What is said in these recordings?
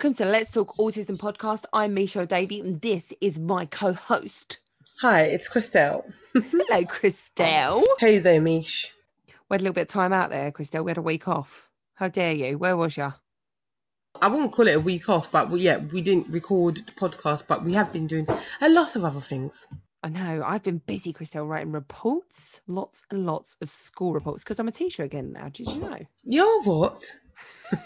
welcome to Let's Talk Autism podcast. I'm Misha Davey, and this is my co-host. Hi, it's Christelle. Hello, Christelle. Hey there, Mish. We had a little bit of time out there, Christelle. We had a week off. How dare you? Where was you? I wouldn't call it a week off, but we, yeah, we didn't record the podcast, but we have been doing a lot of other things. I know. I've been busy, Christelle, writing reports, lots and lots of school reports, because I'm a teacher again now. Did you know? You're what?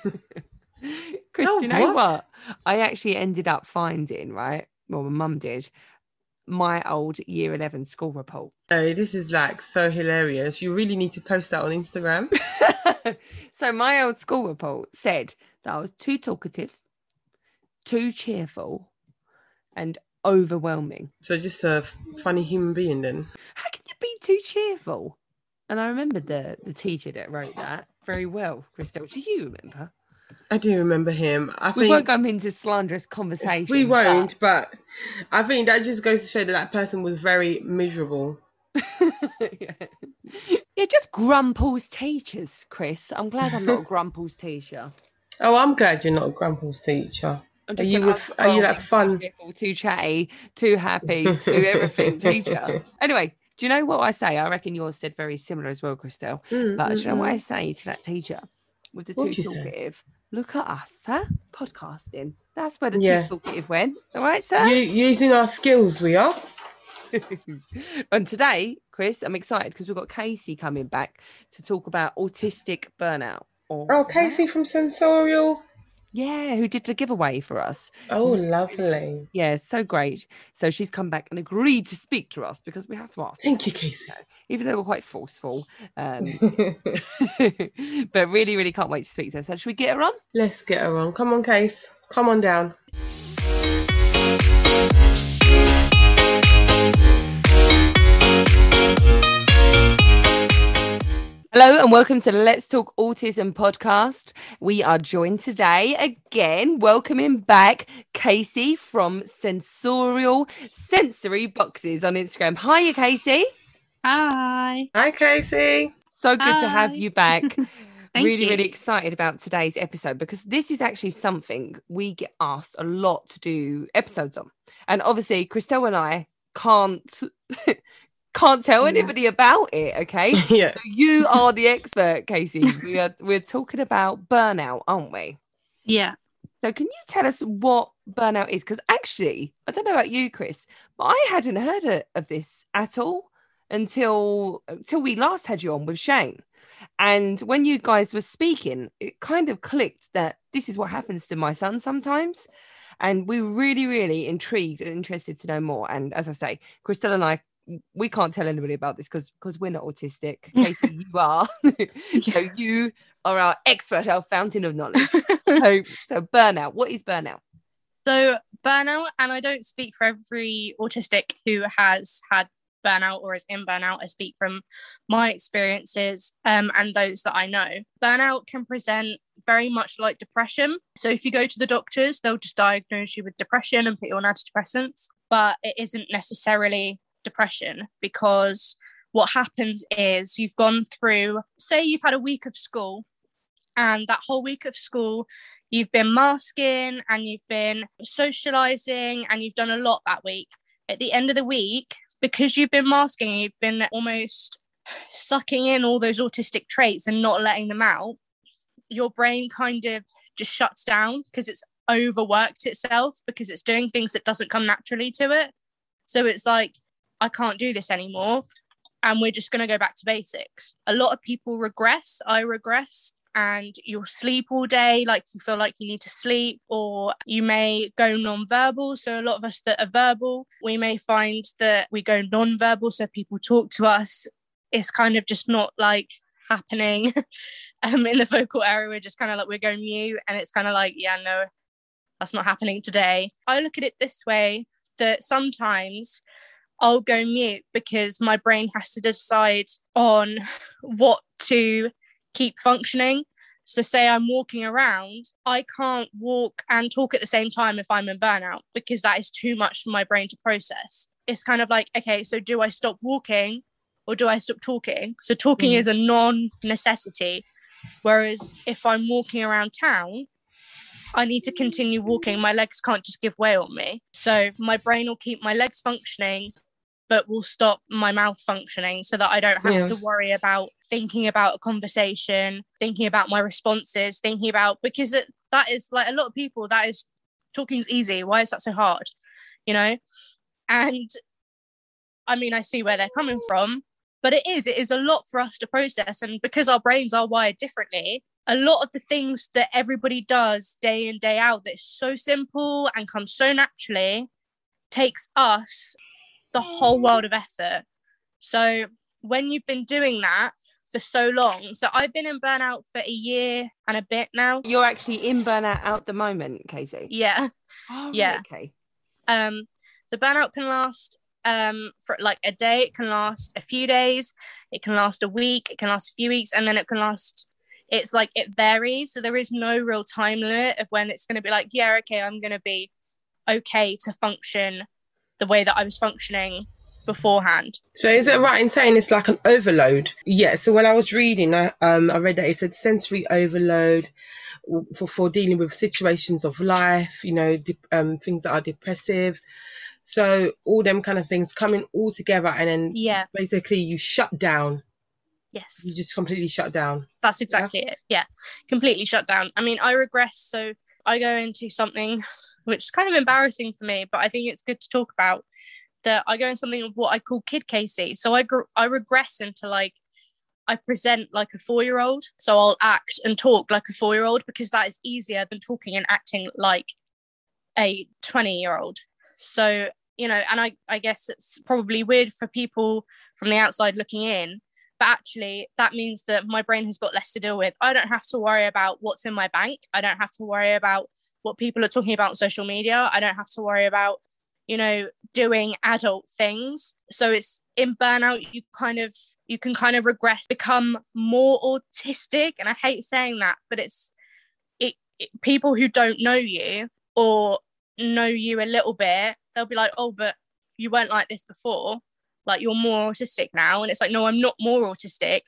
Chris, Oh, you know what? what? I actually ended up finding, right? Well, my mum did, my old year 11 school report. No, this is like so hilarious. You really need to post that on Instagram. so my old school report said that I was too talkative, too cheerful, and overwhelming. So just a funny human being then. How can you be too cheerful? And I remember the the teacher that wrote that very well, Christelle. Do you remember? I do remember him. I We won't go into slanderous conversation. we won't, but I think that just goes to show that that person was very miserable. yeah. yeah, just Grumple's teachers, Chris. I'm glad I'm not a Grumple's teacher. Oh, I'm glad you're not a Grumple's teacher. I'm Are just you with- are you that fun- too chatty, too happy, too everything teacher? Anyway, do you know what I say? I reckon yours said very similar as well, Christelle. Mm, But do you know what mm, I say to that teacher with the What'd say? talkative? Look at us, sir, podcasting. That's where the Yeah. talkative went. All right, sir. Using our skills, we are. and today, Chris, I'm excited because we've got Casey coming back to talk about autistic burnout. Or Oh, Casey from Sensorial. Yeah, who did the giveaway for us. Oh, lovely. Yeah, so great. So she's come back and agreed to speak to us because we have to ask, Thank you, Casey. Even though we're quite forceful. Um, but really, really can't wait to speak to her. So should we get her on? Let's get her on. Come on, Case. Come on down. Hello and welcome to the Let's Talk Autism podcast. We are joined today again, welcoming back Casey from Sensorial Sensory Boxes on Instagram. Hiya, Casey. Hi. Hi, Casey. So good to have you back. Thank really, you. really excited about today's episode because this is actually something we get asked a lot to do episodes on. And obviously, Christelle and I can't can't tell Yeah. anybody about it. Okay. yeah. you are the expert, Casey. We are we're talking about burnout, aren't we? Yeah. So can you tell us what burnout is? Because actually, I don't know about you, Chris, but I hadn't heard of- of this at all until until we last had you on with Shane. And when you guys were speaking, it kind of clicked that this is what happens to my son sometimes. And we were really, really intrigued and interested to know more. And as I say, Christelle and I, we can't tell anybody about this because because we're not autistic. Casey, you are. so you are our expert, our fountain of knowledge. so, so burnout. What is burnout? So burnout, and I don't speak for every autistic who has had burnout or is in burnout. I speak from my experiences um, and those that I know. Burnout can present very much like depression. So if you go to the doctors, they'll just diagnose you with depression and put you on antidepressants, but it isn't necessarily depression because what happens is you've gone through, say, you've had a week of school, and that whole week of school, you've been masking and you've been socializing and you've done a lot that week. At the end of the week, because you've been masking, you've been almost sucking in all those autistic traits and not letting them out, your brain kind of just shuts down because it's overworked itself because it's doing things that doesn't come naturally to it. So it's like, I can't do this anymore. And we're just going to go back to basics. A lot of people regress. I regress and you'll sleep all day, like you feel like you need to sleep, or you may go non-verbal. So a lot of us that are verbal, we may find that we go non-verbal, so people talk to us. It's kind of just not like happening um, in the vocal area. We're just kind of like we're going mute, and it's kind of like, yeah, no, that's not happening today. I look at it this way: that sometimes I'll go mute because my brain has to decide on what to keep functioning. So, say I'm walking around, I can't walk and talk at the same time if I'm in burnout because that is too much for my brain to process. It's kind of like, okay, so do I stop walking or do I stop talking? So, talking Mhm. is a non necessity. Whereas if I'm walking around town, I need to continue walking. My legs can't just give way on me. So my brain will keep my legs functioning, but will stop my mouth functioning so that I don't have Yeah. to worry about thinking about a conversation, thinking about my responses, thinking about because it, that is like a lot of people, that is talking's easy. Why is that so hard? You know? And I mean, I see where they're coming from, but it is, it is a lot for us to process. And because our brains are wired differently, a lot of the things that everybody does day in, day out that's so simple and comes so naturally takes us the whole world of effort. So when you've been doing that for so long, so I've been in burnout for a year and a bit now. You're actually in burnout at the moment, Casey. Yeah. Oh, Yeah. Okay. Um, so burnout can last um for like a day, it can last a few days, it can last a week, it can last a few weeks, and then it can last it's like it varies. So there is no real time limit of when it's gonna be like, yeah, okay, I'm gonna be okay to function the way that I was functioning beforehand. So is it right in saying it's like an overload? Yeah. So when I was reading, I um I read that it said sensory overload for for dealing with situations of life. You know, de- um things that are depressive. So all them kind of things coming all together, and then Yeah, basically you shut down. yes. You just completely shut down. That's exactly it. Yeah, completely shut down. I mean, I regress. So I go into something which is kind of embarrassing for me, but I think it's good to talk about. That I go in something of what I call kid Casey. So I gr- I regress into like I present like a four year old. So I'll act and talk like a four year old because that is easier than talking and acting like a 20 year old. So, you know, and I, I guess it's probably weird for people from the outside looking in, but actually that means that my brain has got less to deal with. I don't have to worry about what's in my bank. I don't have to worry about what people are talking about on social media. I don't have to worry about, you know, doing adult things. So it's in burnout, you kind of you can kind of regress, become more autistic. And I hate saying that, but it's it, it people who don't know you or know you a little bit, they'll be like, oh, but you weren't like this before. Like you're more autistic now. And it's like, no, I'm not more autistic.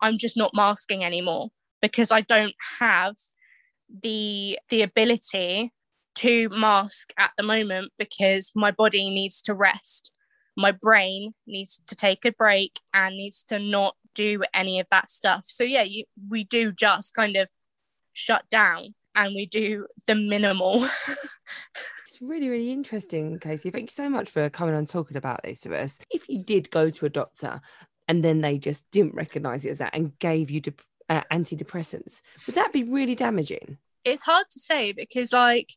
I'm just not masking anymore because I don't have the the ability to mask at the moment because my body needs to rest. My brain needs to take a break and needs to not do any of that stuff. So yeah, you, we do just kind of shut down and we do the minimal. It's really, really interesting, Casey. Thank you so much for coming and talking about this to us. If you did go to a doctor and then they just didn't recognize it as that and gave you uh, antidepressants, would that be really damaging? it's hard to say because like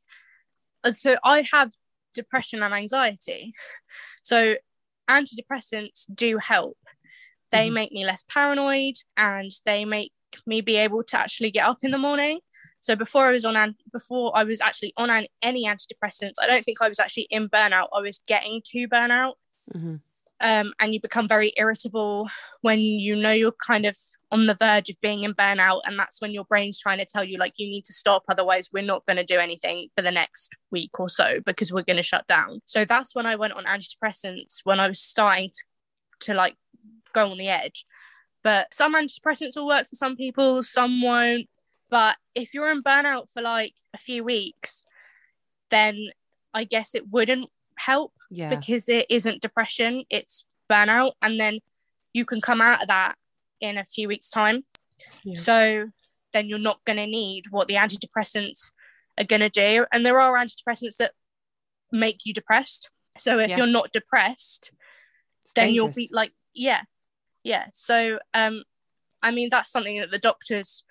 uh, so I have depression and anxiety. So antidepressants do help. They Mhm. make me less paranoid and they make me be able to actually get up in the morning. So before I was on an- before I was actually on an- any antidepressants, I don't think I was actually in burnout. I was getting to burnout. Mhm. Um, and you become very irritable when you know you're kind of on the verge of being in burnout and that's when your brain's trying to tell you like you need to stop otherwise we're not going to do anything for the next week or so because we're going to shut down so that's when i went on antidepressants when i was starting to, to like go on the edge but some antidepressants will work for some people some won't but if you're in burnout for like a few weeks then i guess it wouldn't help Yeah. because it isn't depression, it's burnout. And then you can come out of that in a few weeks' time. Yeah. So then you're not going to need what the antidepressants are going to do. And there are antidepressants that make you depressed. So if Yeah. you're not depressed, It's then you'll be like, yeah, yeah. So, um, I mean, that's something that the doctors,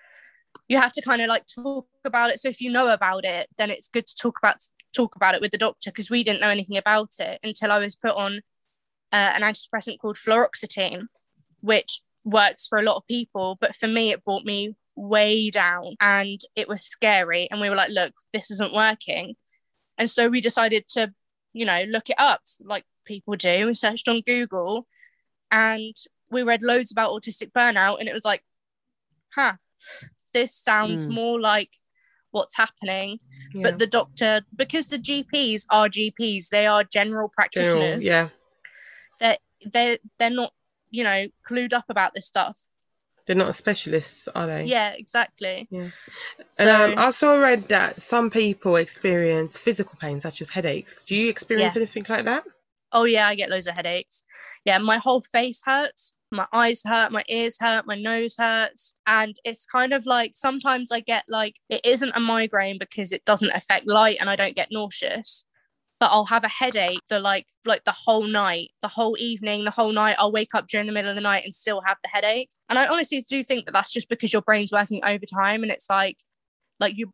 you have to kind of like talk about it. So if you know about it, then it's good to talk about talk about it with the doctor because we didn't know anything about it until I was put on uh, an antidepressant called fluoxetine, which works for a lot of people, but for me, it brought me way down and it was scary. And we were like, look, this isn't working. And so we decided to, you know, look it up like people do. We searched on Google and we read loads about autistic burnout, and it was like, huh, this sounds Mm. more like what's happening. Yeah. But the doctor, because the GPs are GPs, they are general General, practitioners. yeah. They're, they're, they're not, you know, clued up about this stuff. They're not specialists, are they? Yeah, exactly. Yeah. So, And um, I also read that some people experience physical pain, such as headaches. Do you experience Yeah. anything like that? oh yeah, I get loads of headaches. Yeah, my whole face hurts. My eyes hurt, my ears hurt, my nose hurts. And it's kind of like sometimes I get like it isn't a migraine because it doesn't affect light and I don't get nauseous. But I'll have a headache the like like the whole night, the whole evening, the whole night. I'll wake up during the middle of the night and still have the headache. And I honestly do think that that's just because your brain's working overtime and it's like like you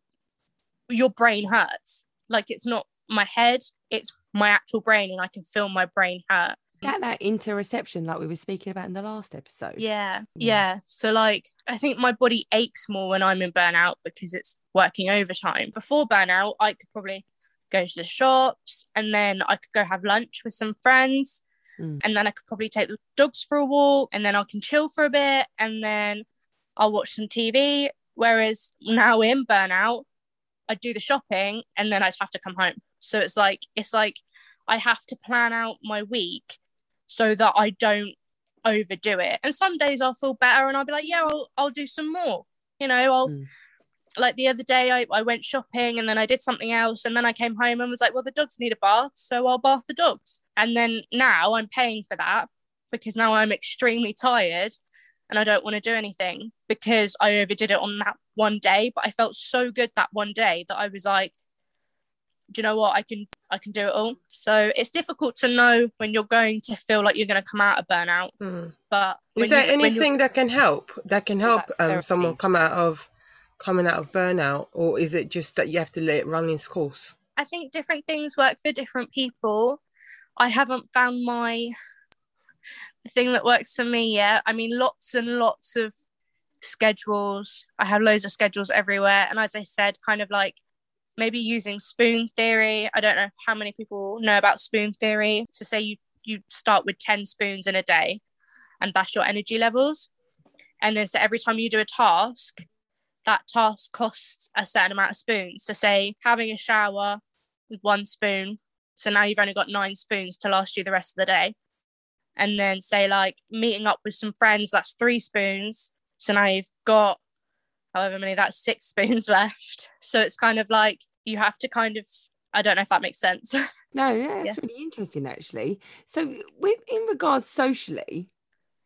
your brain hurts. Like it's not my head, it's my actual brain and I can feel my brain hurt. That that interoception, like we were speaking about in the last episode. Yeah, Yeah. yeah. So like I think my body aches more when I'm in burnout because it's working overtime. Before burnout, I could probably go to the shops and then I could go have lunch with some friends Mm. and then I could probably take the dogs for a walk and then I can chill for a bit and then I'll watch some TV. Whereas now in burnout, I'd do the shopping and then I'd have to come home. So it's like it's like I have to plan out my week so that I don't overdo it. And some days I'll feel better and I'll be like, yeah, I'll, I'll do some more. You know, I'll Mm. Like the other day I, I went shopping and then I did something else and then I came home and was like, well, the dogs need a bath, so I'll bath the dogs. And then now I'm paying for that because now I'm extremely tired and I don't want to do anything because I overdid it on that one day. But I felt so good that one day that I was like, do you know what? I can I can do it all. So it's difficult to know when you're going to feel like you're going to come out of burnout. Hmm. But Is there anything that can help? That can help um, someone come out of coming out of burnout, or is it just that you have to let it run its course? I think different things work for different people. I haven't found my thing that works for me yet. I mean, lots and lots of schedules. I have loads of schedules everywhere. And as I said, kind of like maybe using spoon theory. I don't know how many people know about spoon theory. To say you you start with 10 spoons in a day and that's your energy levels. And then so every time you do a task, that task costs a certain amount of spoons. So say having a shower with one spoon. So now you've only got nine spoons to last you the rest of the day. And then say like meeting up with some friends, that's three spoons. So now you've got however many, that's six spoons left. So it's kind of like you have to kind of I don't know if that makes sense. No, yeah, it's really interesting actually. So, with in regards socially,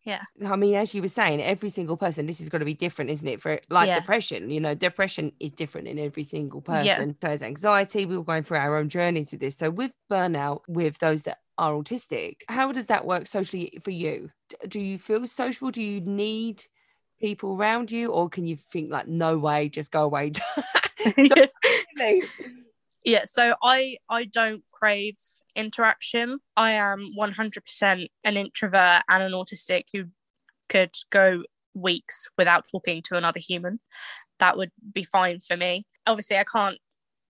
Yeah. I mean, as you were saying, every single person, this is going to be different, isn't it? For like Yeah. depression, you know, depression is different in every single Yeah. person. So, there's anxiety. We were going through our own journeys with this. So, with burnout, with those that are autistic, how does that work socially for you? Do you feel social? Do you need people around you, or can you think like, no way, just go away? yeah so i i don't crave interaction. I am 100% an introvert and an autistic who could go weeks without talking to another human. That would be fine for me. Obviously i can't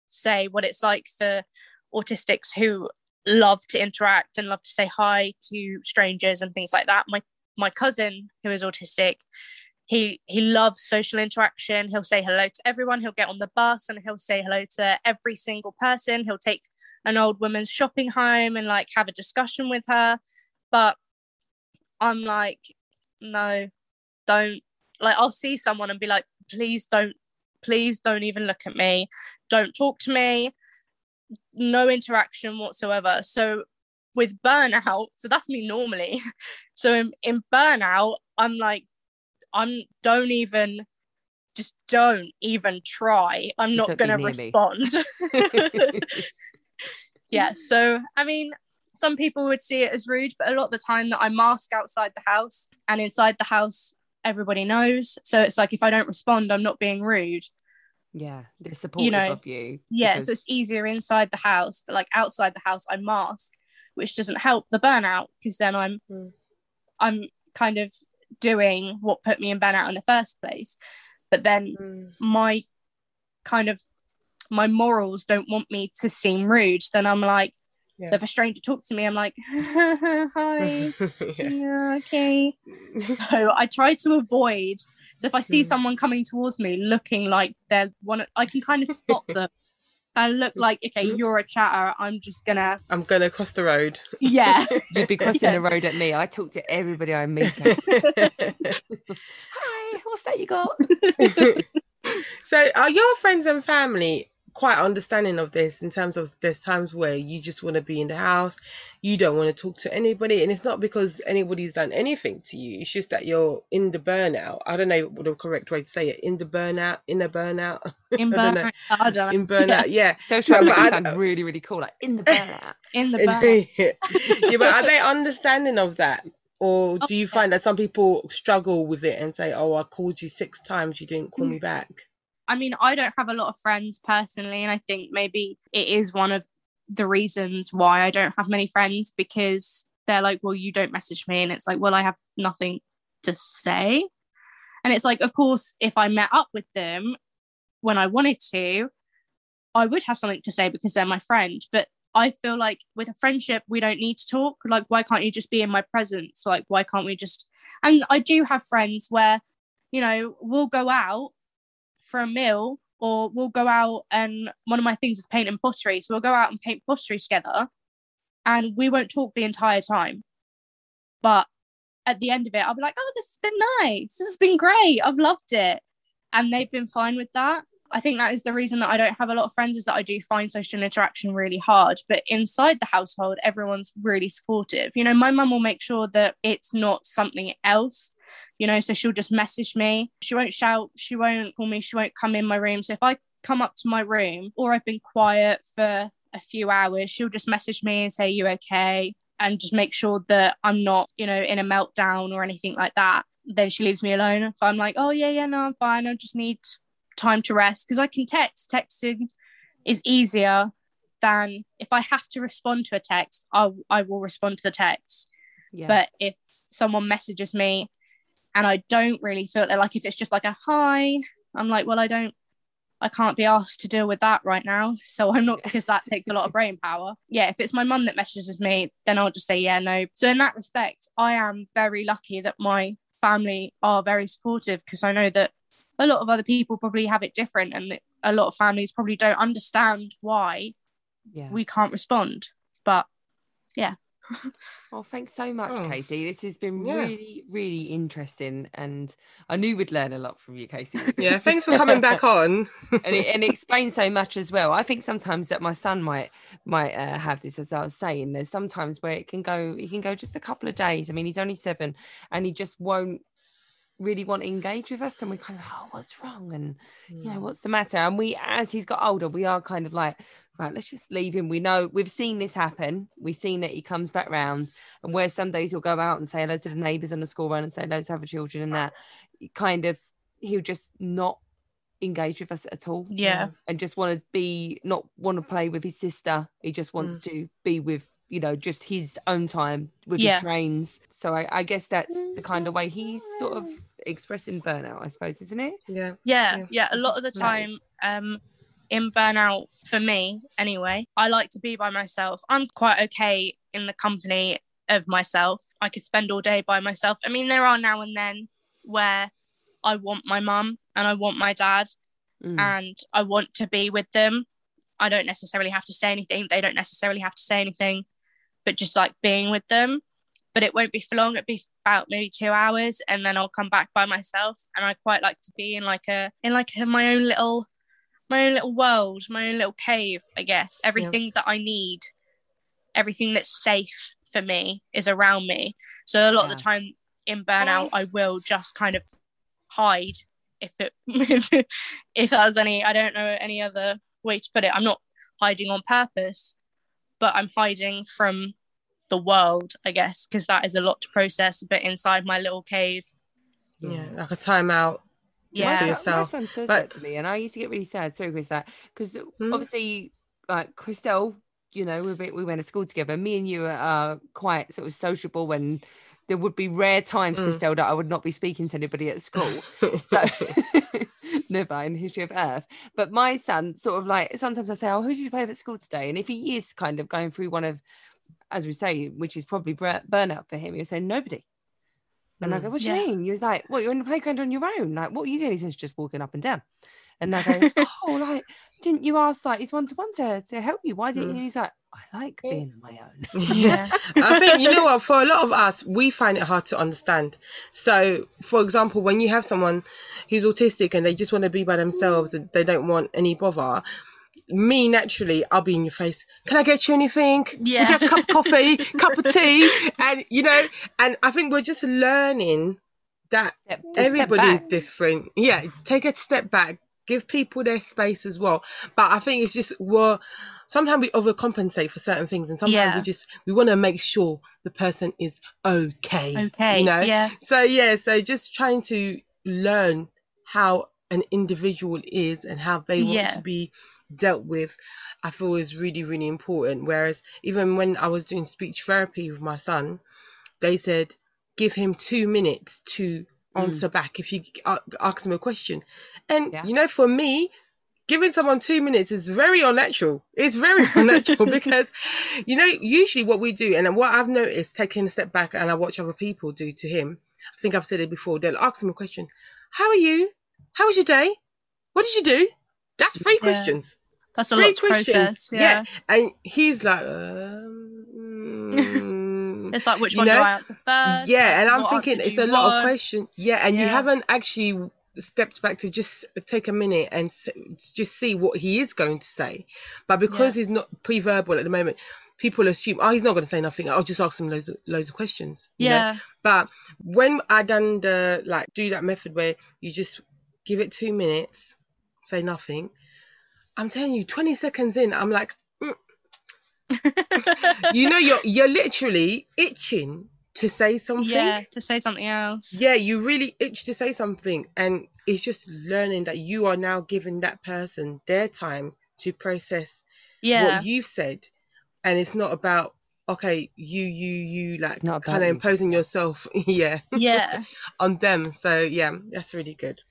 say what it's like for autistics who love to interact and love to say hi to strangers and things like that. My my cousin who is autistic he he loves social interaction. He'll say hello to everyone. He'll get on the bus and he'll say hello to every single person. He'll take an old woman's shopping home and like have a discussion with her. But i'm like no don't like i'll see someone and be like please don't please don't even look at me. Don't talk to me. No interaction whatsoever. So with burnout so that's me normally. So in, in burnout i'm like I'm don't even just don't even try. I'm not don't gonna respond. yeah. So I mean, some people would see it as rude, but a lot of the time that I mask outside the house and inside the house, everybody knows. So it's like if I don't respond, I'm not being rude. yeah, they're supportive know, of you. Yeah. because- So it's easier inside the house, but like outside the house, I mask, which doesn't help the burnout because then I'm Mm. I'm kind of doing what put me in out in the first place. But then Mm. my kind of my morals don't want me to seem rude, then I'm like, Yeah. if a stranger talks to me, I'm like, hi, yeah. yeah, okay. So I try to avoid. So if I see Hmm. someone coming towards me looking like they're one, I can kind of spot them. I look mm-hmm. like, okay, you're a chatter. I'm just gonna, I'm gonna cross the road. yeah. You'd be crossing Yeah. the road at me. I talk to everybody I meet. Hi. Hi, what's that you got? so are your friends and family quite understanding of this in terms of there's times where you just want to be in the house, you don't want to talk to anybody, and it's not because anybody's done anything to you. It's just that you're in the burnout. I don't know what the correct way to say it. In the burnout, in the burnout. In I don't know. burnout. I don't know. In burnout, yeah. So trying to No, make but it I- sound really, really cool, like in the burnout. In the burnout. yeah, but are they understanding of that? Or do you find that some people struggle with it and say, "Oh, I called you six times, you didn't call me back"? I mean, I don't have a lot of friends personally, and I think maybe it is one of the reasons why I don't have many friends because they're like, well, you don't message me, and it's like, well, I have nothing to say. And it's like, of course, if I met up with them when I wanted to, I would have something to say because they're my friend. But I feel like with a friendship, we don't need to talk. Like, why can't you just be in my presence? Like, why can't we just? And I do have friends where, you know, we'll go out for a meal or we'll go out and one of my things is painting pottery. So we'll go out and paint pottery together and we won't talk the entire time. But at the end of it, I'll be like, oh, this has been nice. This has been great. I've loved it. And they've been fine with that. I think that is the reason that I don't have a lot of friends is that I do find social interaction really hard. But inside the household, everyone's really supportive. You know, my mum will make sure that it's not something else you know so she'll just message me. She won't shout she won't call me she won't come in my room. So if i come up to my room or i've been quiet for a few hours she'll just message me and say you okay? and just make sure that i'm not you know in a meltdown or anything like that. Then she leaves me alone. If i'm like oh yeah yeah no i'm fine. I just need time to rest because i can text texting is easier than if i have to respond to a text i, I will respond to the text Yeah. but if someone messages me and I don't really feel like if it's just like a hi, I'm like, well, I don't, I can't be asked to deal with that right now. So I'm not because that takes a lot of brain power. Yeah, if it's my mum that messages me, then I'll just say, yeah, no. So in that respect, I am very lucky that my family are very supportive because I know that a lot of other people probably have it different and that a lot of families probably don't understand why yeah. we can't respond. But yeah. Well, thanks so much, Oh. Casey. This has been Yeah. really, really interesting, and I knew we'd learn a lot from you, Casey. Yeah, thanks for coming back on. and it, and it explains so much as well. I think sometimes that my son might might uh, have this, as I was saying. There's sometimes where it can go, he can go just a couple of days. I mean, he's only seven, and he just won't really want to engage with us. And we kind of, oh, what's wrong? And you know, hmm. what's the matter? And we, as he's got older, we are kind of like, right, let's just leave him. We know we've seen this happen. We've seen that he comes back round, and where some days he'll go out and say hello to the neighbours on the school run and say hello to other children, and that kind of he'll just not engage with us at all yeah, and just want to be not want to play with his sister. He just wants hmm. to be with you know just his own time with Yeah. his trains. So I, I guess that's the kind of way he's sort of expressing burnout, I suppose, isn't it? Yeah. yeah Yeah. yeah a lot of the Right. time um in burnout for me anyway i like to be by myself i'm quite okay in the company of myself i could spend all day by myself i mean there are now and then where i want my mum and i want my dad Mm. and i want to be with them i don't necessarily have to say anything they don't necessarily have to say anything but just like being with them. But it won't be for long it'll be about maybe two hours and then i'll come back by myself and i quite like to be in like a in like a, my own little my own little world my own little cave i guess. Everything that i need everything that's safe for me is around me. So a lot of the time in burnout i will just kind of hide if it if, if that was any i don't know any other way to put it. I'm not hiding on purpose but i'm hiding from the world i guess because that is a lot to process but inside my little cave Yeah, like a timeout. Just Yeah. for yourself. my son says But- that to me, and I used to get really sad. Sorry, Chris, that because Hmm. obviously, like Christelle, you know, we went- we went to school together. Me and you are uh, quite sort of sociable, when there would be rare times, Mm. Christelle, that I would not be speaking to anybody at school. So, never in the history of Earth. But my son, sort of like, sometimes I say, "Oh, who did you play with at school today?" And if he is kind of going through one of, as we say, which is probably burnout for him, He was saying nobody. And I Mm. go, what do Yeah. you mean? He was like, what, you're in the playground on your own? Like, what are you doing? He says, just walking up and down. And I go, oh, like, didn't you ask, like, he's one to one to to help you? Why didn't Mm. you? He's like, I like being on my own. Yeah. I think you know what for a lot of us we find it hard to understand. So, for example, when you have someone who's autistic and they just want to be by themselves and they don't want any bother, me naturally I'll be in your face. Can I get you anything? Yeah. Would you have a cup of coffee, cup of tea, and you know, and I think we're just learning that Step- to step everybody is back. different. Yeah, take a step back, give people their space as well. But I think it's just we're sometimes we overcompensate for certain things, and sometimes Yeah. we just we want to make sure the person is okay. Okay. you know. Yeah. So yeah, so just trying to learn how an individual is and how they want Yeah. to be dealt with, I feel is really really important. Whereas even when I was doing speech therapy with my son, they said give him two minutes to mm. answer back if you ask him a question. And Yeah. you know, for me, giving someone two minutes is very unnatural. It's very unnatural because, you know, usually what we do, and what I've noticed taking a step back and I watch other people do to him, I think I've said it before, they'll ask him a question How are you? How was your day? What did you do? That's three Yeah. questions. That's a Three questions. Yeah. And he's like, um. It's like which You one do? I answer first? Yeah, and I'm thinking it's a you lot of questions. Yeah, and you haven't actually stepped back to just take a minute and s- just see what he is going to say. But because he's not pre-verbal at the moment, people assume, oh, he's not going to say nothing. I'll just ask him loads of, loads of questions. you know? Yeah. But when I done the like do that method where you just give it two minutes, say nothing. I'm telling you, 20 seconds in, I'm like, mm. you know, you're you're literally itching to say something. yeah. To say something else. Yeah, you really itch to say something, and it's just learning that you are now giving that person their time to process Yeah. what you've said, and it's not about okay, you you you like kind of imposing yourself, yeah, yeah. on them. So yeah, that's really good.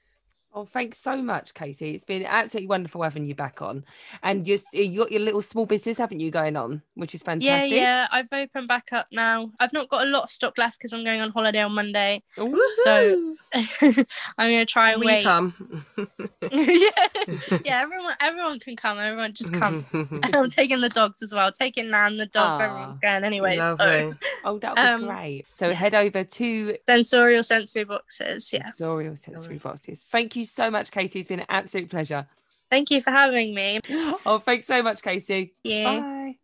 Oh, thanks so much, Casey. It's been absolutely wonderful having you back on. And just you got your little small business, haven't you, going on, which is fantastic. yeah. yeah. I've opened back up now. I've not got a lot of stock left because I'm going on holiday on Monday. So- I'm gonna try and we wait. come. yeah, yeah. Everyone, everyone can come. Everyone just come. I'm taking the dogs as well. Taking Nan, the dogs. Everyone's going anyway. So. Oh, that would be Um, great. So head over to sensorial sensory boxes. Yeah. Sensorial Sensory Boxes. Thank you so much, Casey. It's been an absolute pleasure. Thank you for having me. Oh, thanks so much, Casey. Yeah. Bye.